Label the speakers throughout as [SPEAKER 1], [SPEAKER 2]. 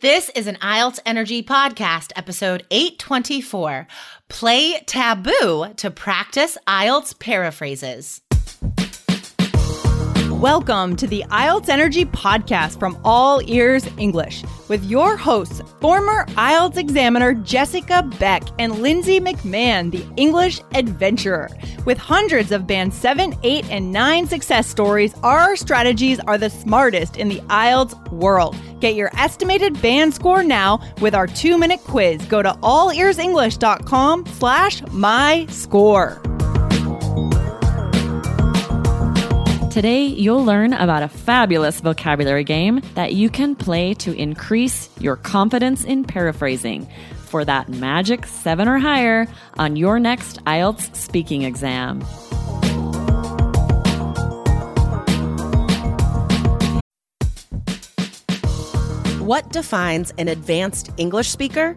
[SPEAKER 1] This is an IELTS Energy Podcast, episode 824 Play Taboo to Practice IELTS Paraphrases.
[SPEAKER 2] Welcome to the IELTS Energy Podcast from All Ears English with your hosts, former IELTS examiner Jessica Beck and Lindsay McMahon, the English adventurer. With hundreds of Band 7, 8, and 9 success stories, our strategies are the smartest in the IELTS world. Get your estimated band score now with our two-minute quiz. Go to allearsenglish.com slash my score.
[SPEAKER 3] Today, you'll learn about a fabulous vocabulary game that you can play to increase your confidence in paraphrasing for that magic seven or higher on your next IELTS speaking exam.
[SPEAKER 4] What defines an advanced English speaker?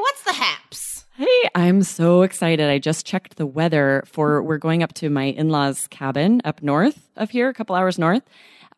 [SPEAKER 1] What's the haps?
[SPEAKER 3] Hey, I'm so excited. I just checked the weather for we're going up to my in-laws cabin up north of here, a couple hours north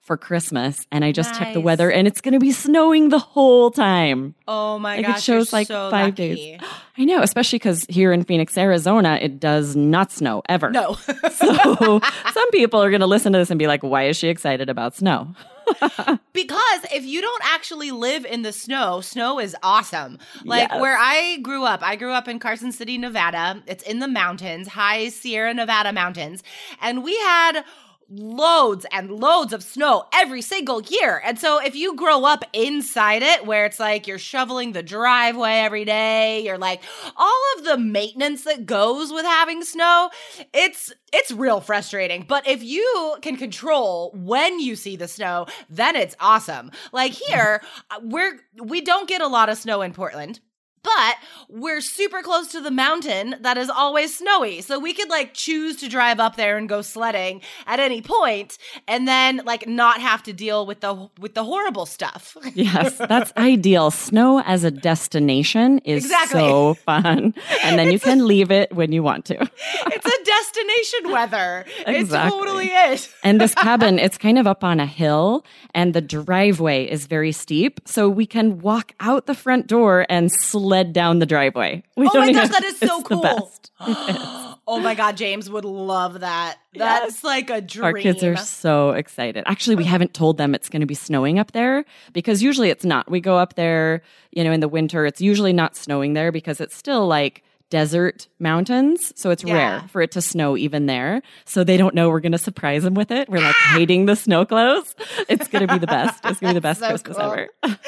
[SPEAKER 3] for Christmas, and I just checked the weather and it's going to be snowing the whole time.
[SPEAKER 1] Oh my
[SPEAKER 3] like
[SPEAKER 1] gosh,
[SPEAKER 3] it shows like
[SPEAKER 1] so
[SPEAKER 3] five
[SPEAKER 1] lucky.
[SPEAKER 3] days. I know, especially because here in Phoenix, Arizona, it does not snow ever.
[SPEAKER 1] No.
[SPEAKER 3] So some people are going to listen to this and be like, why is she excited about snow?
[SPEAKER 1] Because if you don't actually live in the snow, snow is awesome. Like
[SPEAKER 3] Yes.
[SPEAKER 1] where I grew up, I grew up in Carson City, Nevada. It's in the mountains, high Sierra Nevada mountains. And we had loads and loads of snow every single year. And so if you grow up inside it where it's like you're shoveling the driveway every day, you're like all of the maintenance that goes with having snow, it's it's real frustrating. But if you can control when you see the snow, then it's awesome. Like here, uh, we're we don't get a lot of snow in Portland. But we're super close to the mountain that is always snowy. So we could like choose to drive up there and go sledding at any point and then like not have to deal with the with the horrible stuff.
[SPEAKER 3] Yes, that's ideal. Snow as a destination is
[SPEAKER 1] Exactly.
[SPEAKER 3] so fun. And then you can leave it when you want to.
[SPEAKER 1] it's a destination weather. It totally is.
[SPEAKER 3] And this cabin, it's kind of up on a hill, and the driveway is very steep. So we can walk out the front door and sled down the driveway. We
[SPEAKER 1] Oh my gosh, that is so cool. oh my god, James would love that. That's like a dream.
[SPEAKER 3] Our kids are so excited. Actually, we haven't told them it's going to be snowing up there because usually it's not. We go up there, you know, in the winter. It's usually not snowing there because it's still like desert mountains. So it's
[SPEAKER 1] Yeah.
[SPEAKER 3] rare for it to snow even there. So they don't know we're going to surprise them with it. We're like hating the snow clothes. It's going to be the best. It's going to be the best
[SPEAKER 1] So
[SPEAKER 3] Christmas
[SPEAKER 1] cool.
[SPEAKER 3] ever.
[SPEAKER 1] That's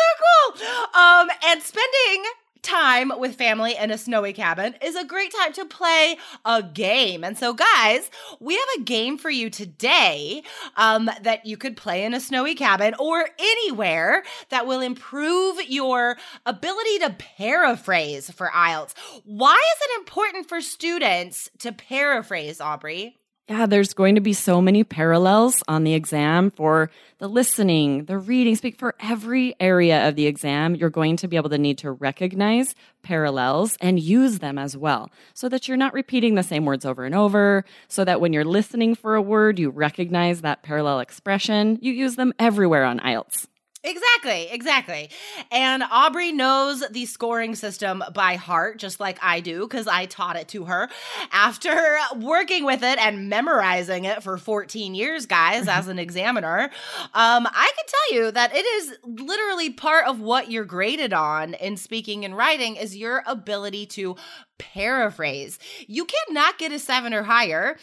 [SPEAKER 1] so cool. Um, and spending time with family in a snowy cabin is a great time to play a game. And so, guys, we have a game for you today um, that you could play in a snowy cabin or anywhere that will improve your ability to paraphrase for IELTS. Why is it important for students to paraphrase, Aubrey?
[SPEAKER 3] Yeah, there's going to be so many parallels on the exam for the listening, the reading, speak for every area of the exam. You're going to be able to need to recognize parallels and use them as well so that you're not repeating the same words over and over, so that when you're listening for a word, you recognize that parallel expression. You use them everywhere on IELTS.
[SPEAKER 1] Exactly, exactly. And Aubrey knows the scoring system by heart, just like I do, because I taught it to her after working with it and memorizing it for 14 years, guys, as an examiner. Um, I can tell you that it is literally part of what you're graded on in speaking and writing is your ability to paraphrase. You cannot get a seven or higher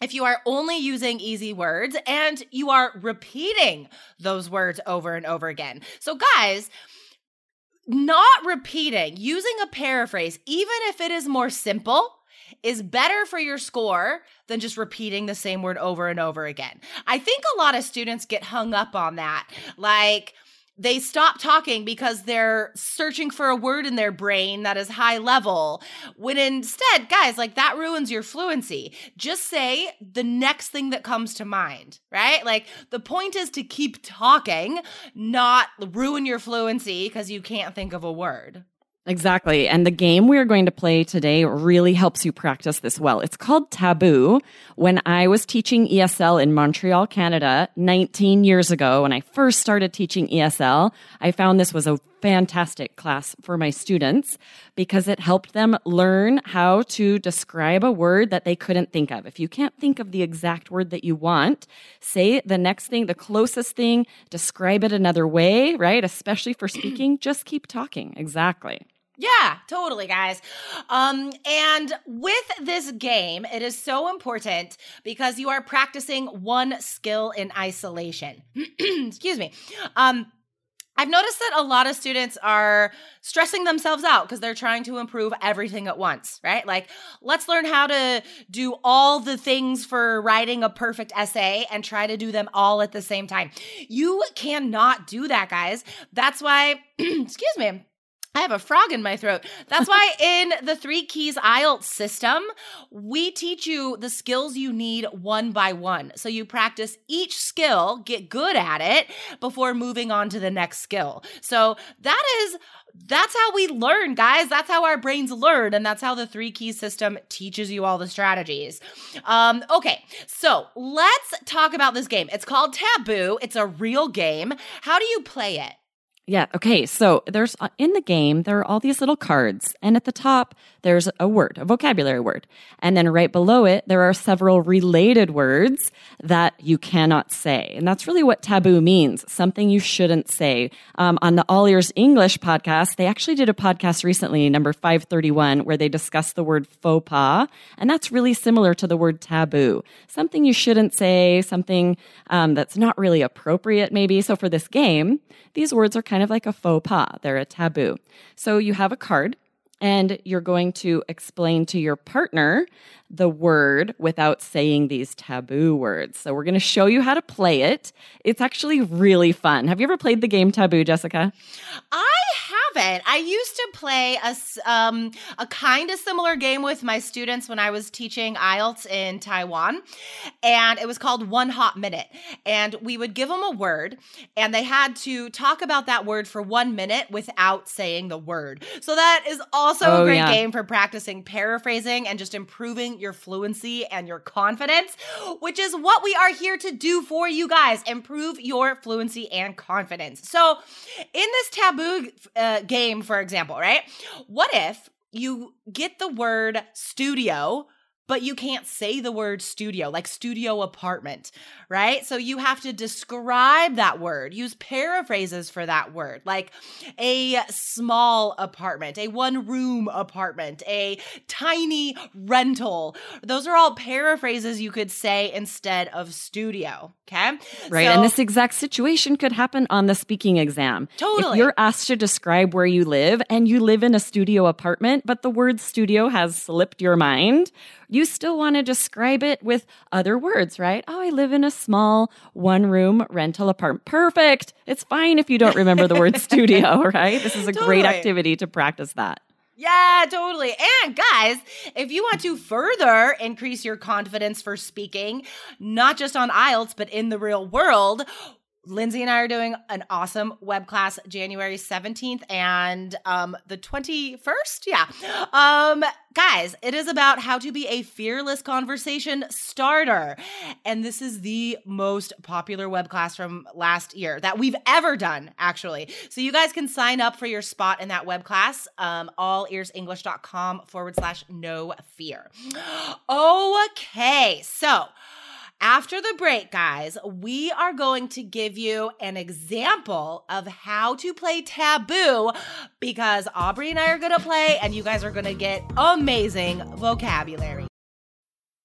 [SPEAKER 1] if you are only using easy words and you are repeating those words over and over again. So, guys, not repeating, using a paraphrase, even if it is more simple, is better for your score than just repeating the same word over and over again. I think a lot of students get hung up on that. Like, they stop talking because they're searching for a word in their brain that is high level. When instead, guys, like that ruins your fluency. Just say the next thing that comes to mind, right? Like the point is to keep talking, not ruin your fluency because you can't think of a word.
[SPEAKER 3] Exactly. And the game we are going to play today really helps you practice this well. It's called Taboo. When I was teaching ESL in Montreal, Canada, 19 years ago, when I first started teaching ESL, I found this was a fantastic class for my students because it helped them learn how to describe a word that they couldn't think of. If you can't think of the exact word that you want, say the next thing, the closest thing, describe it another way, right? Especially for speaking, just keep talking. Exactly.
[SPEAKER 1] Yeah, totally, guys. Um, and with this game, it is so important because you are practicing one skill in isolation. Excuse me. Um, I've noticed that a lot of students are stressing themselves out because they're trying to improve everything at once, right? Like, let's learn how to do all the things for writing a perfect essay and try to do them all at the same time. You cannot do that, guys. That's why, excuse me, I have a frog in my throat. That's why in the three keys IELTS system, we teach you the skills you need one by one. So you practice each skill, get good at it before moving on to the next skill. So that is that's how we learn, guys. That's how our brains learn. And that's how the three keys system teaches you all the strategies. Um, okay, so let's talk about this game. It's called Taboo, it's a real game. How do you play it?
[SPEAKER 3] Yeah. Okay. So there's uh, in the game, there are all these little cards. And at the top, there's a word, a vocabulary word. And then right below it, there are several related words that you cannot say. And that's really what taboo means something you shouldn't say. Um, on the All Ears English podcast, they actually did a podcast recently, number 531, where they discussed the word faux pas. And that's really similar to the word taboo. Something you shouldn't say, something um, that's not really appropriate, maybe. So for this game, these words are kind of like a faux pas. They're a taboo. So you have a card and you're going to explain to your partner the word without saying these taboo words. So we're going to show you how to play it. It's actually really fun. Have you ever played the game Taboo, Jessica?
[SPEAKER 1] I I used to play a um, a kind of similar game with my students when I was teaching IELTS in Taiwan, and it was called One Hot Minute. And we would give them a word, and they had to talk about that word for one minute without saying the word. So that is also oh, a great yeah. game for practicing paraphrasing and just improving your fluency and your confidence, which is what we are here to do for you guys improve your fluency and confidence. So, in this taboo uh, game, for example, right? What if you get the word studio but you can't say the word studio, like studio apartment, right? So you have to describe that word, use paraphrases for that word, like a small apartment, a one room apartment, a tiny rental. Those are all paraphrases you could say instead of studio, okay?
[SPEAKER 3] Right. So, and this exact situation could happen on the speaking exam.
[SPEAKER 1] Totally.
[SPEAKER 3] If you're asked to describe where you live and you live in a studio apartment, but the word studio has slipped your mind, you still want to describe it with other words, right? Oh, I live in a small one room rental apartment. Perfect. It's fine if you don't remember the word studio, right? This is a totally. great activity to practice that.
[SPEAKER 1] Yeah, totally. And guys, if you want to further increase your confidence for speaking, not just on IELTS, but in the real world, Lindsay and I are doing an awesome web class January 17th and um, the 21st. Yeah. Um, guys, it is about how to be a fearless conversation starter. And this is the most popular web class from last year that we've ever done, actually. So you guys can sign up for your spot in that web class, um, allearsenglish.com forward slash no fear. Okay. So, after the break, guys, we are going to give you an example of how to play taboo because Aubrey and I are going to play and you guys are going to get amazing vocabulary.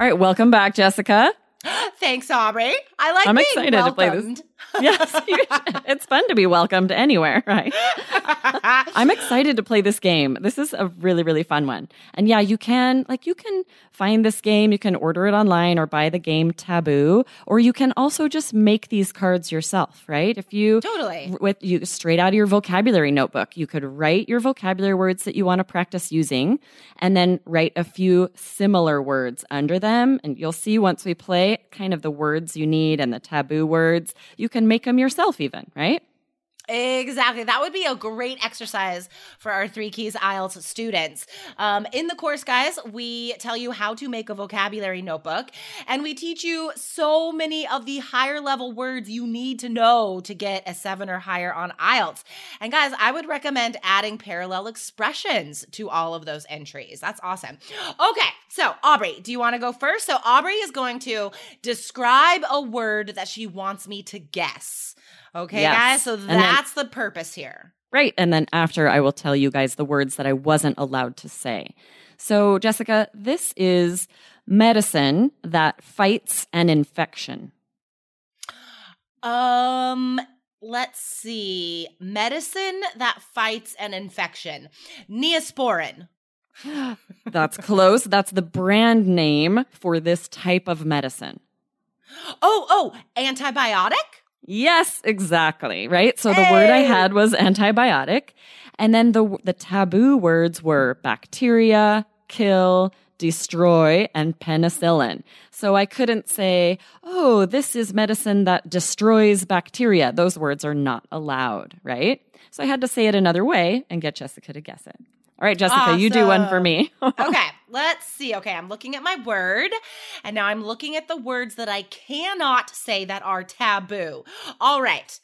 [SPEAKER 3] All right, welcome back, Jessica.
[SPEAKER 1] Thanks, Aubrey. I like
[SPEAKER 3] I'm
[SPEAKER 1] being
[SPEAKER 3] excited to play this. Yes, it's fun to be welcomed anywhere, right? I'm excited to play this game. This is a really, really fun one. And yeah, you can like you can find this game, you can order it online or buy the game Taboo, or you can also just make these cards yourself, right? If you
[SPEAKER 1] Totally.
[SPEAKER 3] with you straight out of your vocabulary notebook, you could write your vocabulary words that you want to practice using and then write a few similar words under them and you'll see once we play kind of the words you need and the taboo words. You can make them yourself even, right?
[SPEAKER 1] Exactly. That would be a great exercise for our Three Keys IELTS students. Um, in the course, guys, we tell you how to make a vocabulary notebook, and we teach you so many of the higher level words you need to know to get a seven or higher on IELTS. And guys, I would recommend adding parallel expressions to all of those entries. That's awesome. Okay, so Aubrey, do you want to go first? So Aubrey is going to describe a word that she wants me to guess. Okay,
[SPEAKER 3] Yes.
[SPEAKER 1] guys. So
[SPEAKER 3] And then-
[SPEAKER 1] that's the purpose here.
[SPEAKER 3] Right. And then after, I will tell you guys the words that I wasn't allowed to say. So, Jessica, this is medicine that fights an infection.
[SPEAKER 1] Um, let's see. Medicine that fights an infection. Neosporin.
[SPEAKER 3] That's close. That's the brand name for this type of medicine.
[SPEAKER 1] Oh, oh, antibiotic?
[SPEAKER 3] Yes, exactly. Right. So the word I had was antibiotic. And then the, the taboo words were bacteria, kill, destroy, and penicillin. So I couldn't say, oh, this is medicine that destroys bacteria. Those words are not allowed. Right. So I had to say it another way and get Jessica to guess it. All right, Jessica, you do one for me.
[SPEAKER 1] okay, let's see. Okay, I'm looking at my word, and now I'm looking at the words that I cannot say that are taboo. All right.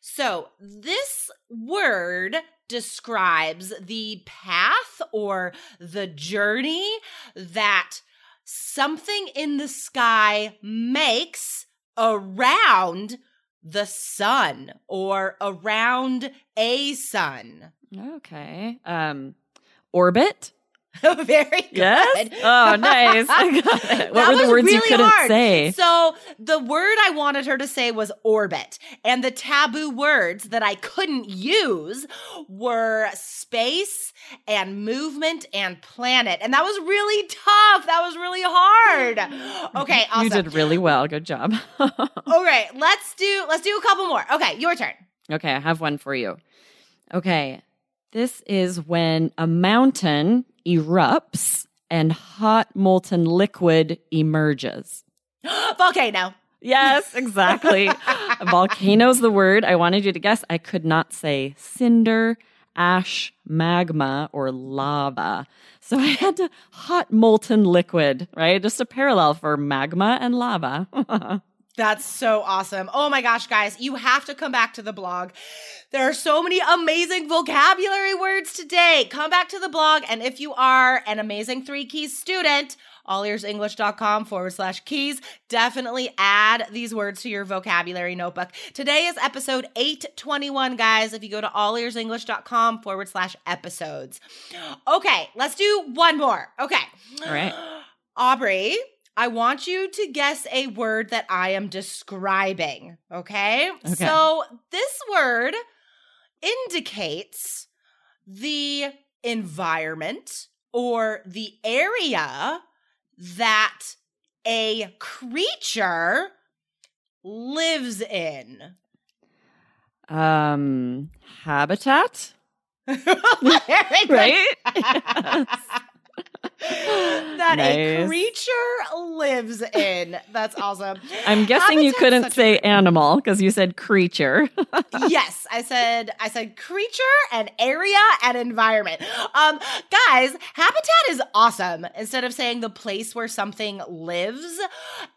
[SPEAKER 1] So this word describes the path or the journey that something in the sky makes around the sun or around a sun.
[SPEAKER 3] okay. Um, orbit.
[SPEAKER 1] Oh, very good.
[SPEAKER 3] Yes. Oh, nice. I got it. What were the words you
[SPEAKER 1] really
[SPEAKER 3] couldn't
[SPEAKER 1] hard.
[SPEAKER 3] say?
[SPEAKER 1] So the word I wanted her to say was orbit, and the taboo words that I couldn't use were space and movement and planet, and that was really tough. That was really hard. Okay, awesome.
[SPEAKER 3] You did really well. Good job.
[SPEAKER 1] Okay, let's do let's do a couple more. Okay, your turn.
[SPEAKER 3] okay, I have one for you. Okay. This is when a mountain erupts and hot molten liquid emerges.
[SPEAKER 1] Volcano.
[SPEAKER 3] Yes, exactly. Volcano's the word I wanted you to guess. I could not say cinder, ash, magma, or lava. So I had to hot molten liquid, right? Just a parallel for magma and lava.
[SPEAKER 1] That's so awesome. Oh my gosh, guys, you have to come back to the blog. There are so many amazing vocabulary words today. Come back to the blog. And if you are an amazing three keys student, allearsenglish.com forward slash keys, definitely add these words to your vocabulary notebook. Today is episode 821, guys. If you go to allearsenglish.com forward slash episodes. Okay, let's do one more. Okay.
[SPEAKER 3] All right.
[SPEAKER 1] Aubrey, I want you to guess a word that I am describing. Okay.
[SPEAKER 3] Okay.
[SPEAKER 1] So this word indicates the environment or the area that a creature lives in.
[SPEAKER 3] Um, habitat,
[SPEAKER 1] Very good. that a creature lives in. That's awesome.
[SPEAKER 3] I'm guessing you couldn't
[SPEAKER 1] such a
[SPEAKER 3] say animal because you said creature.
[SPEAKER 1] yes, I said I said creature and area and environment. Um guys, habitat is awesome instead of saying the place where something lives.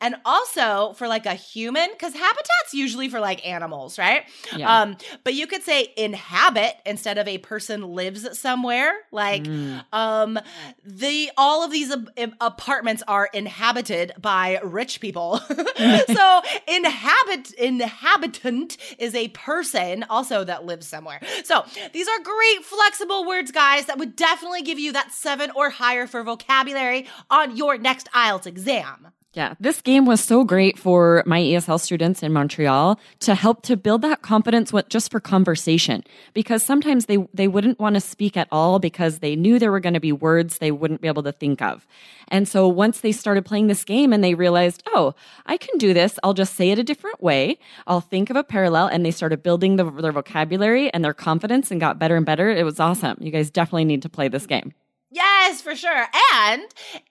[SPEAKER 1] And also for like a human cuz habitat's usually for like animals, right?
[SPEAKER 3] Yeah.
[SPEAKER 1] Um but you could say inhabit instead of a person lives somewhere like
[SPEAKER 3] Mm.
[SPEAKER 1] um the all of these ab- apartments are inhabited by rich people. So inhabit inhabitant is a person also that lives somewhere. So these are great flexible words guys that would definitely give you that seven or higher for vocabulary on your next ielts exam
[SPEAKER 3] Yeah, this game was so great for my ESL students in Montreal to help to build that confidence with just for conversation because sometimes they they wouldn't want to speak at all because they knew there were going to be words they wouldn't be able to think of. And so once they started playing this game and they realized, "Oh, I can do this. I'll just say it a different way. I'll think of a parallel." And they started building the, their vocabulary and their confidence and got better and better. It was awesome. You guys definitely need to play this game.
[SPEAKER 1] Yes, for sure. And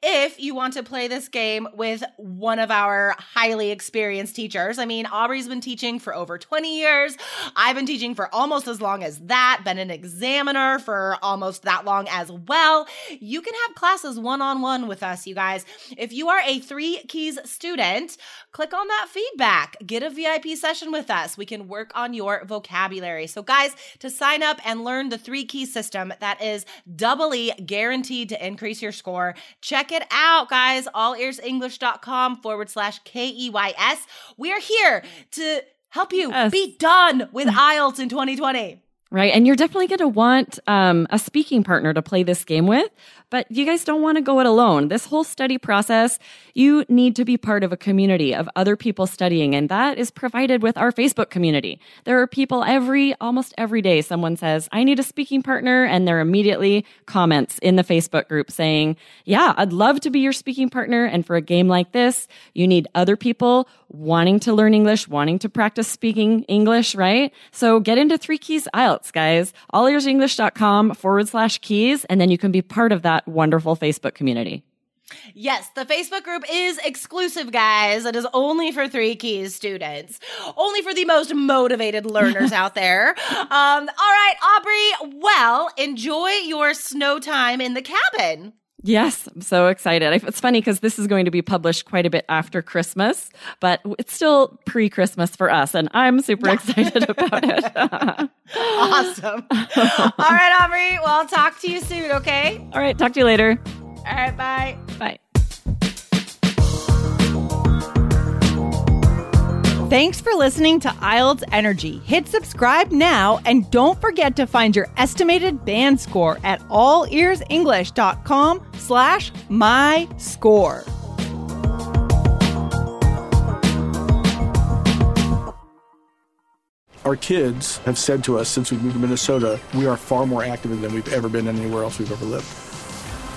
[SPEAKER 1] if you want to play this game with one of our highly experienced teachers, I mean, Aubrey's been teaching for over 20 years. I've been teaching for almost as long as that, been an examiner for almost that long as well. You can have classes one on one with us, you guys. If you are a Three Keys student, click on that feedback, get a VIP session with us. We can work on your vocabulary. So, guys, to sign up and learn the three key system that is doubly guaranteed to increase your score, check it out, guys. Allearsenglish.com forward slash K E Y S. We are here to help you
[SPEAKER 3] Yes.
[SPEAKER 1] be done with IELTS in 2020.
[SPEAKER 3] Right. And you're definitely going to want um, a speaking partner to play this game with, but you guys don't want to go it alone. This whole study process, you need to be part of a community of other people studying, and that is provided with our Facebook community. There are people every, almost every day, someone says, I need a speaking partner, and there are immediately comments in the Facebook group saying, Yeah, I'd love to be your speaking partner. And for a game like this, you need other people wanting to learn English, wanting to practice speaking English, right? So get into Three Keys IELTS, guys. allearsenglish.com forward slash keys, and then you can be part of that wonderful Facebook community.
[SPEAKER 1] Yes, the Facebook group is exclusive, guys. It is only for Three Keys students, only for the most motivated learners out there. Um, all right, Aubrey, well, enjoy your snow time in the cabin.
[SPEAKER 3] Yes, I'm so excited. It's funny because this is going to be published quite a bit after Christmas, but it's still pre Christmas for us, and I'm super excited about it.
[SPEAKER 1] Awesome. all right, Aubrey, well, I'll talk to you soon, okay?
[SPEAKER 3] All right, talk to you later.
[SPEAKER 1] All right,
[SPEAKER 3] bye.
[SPEAKER 2] Thanks for listening to IELTS Energy. Hit subscribe now and don't forget to find your estimated band score at allearsenglish.com slash my score.
[SPEAKER 5] Our kids have said to us since we moved to Minnesota, we are far more active than we've ever been anywhere else we've ever lived.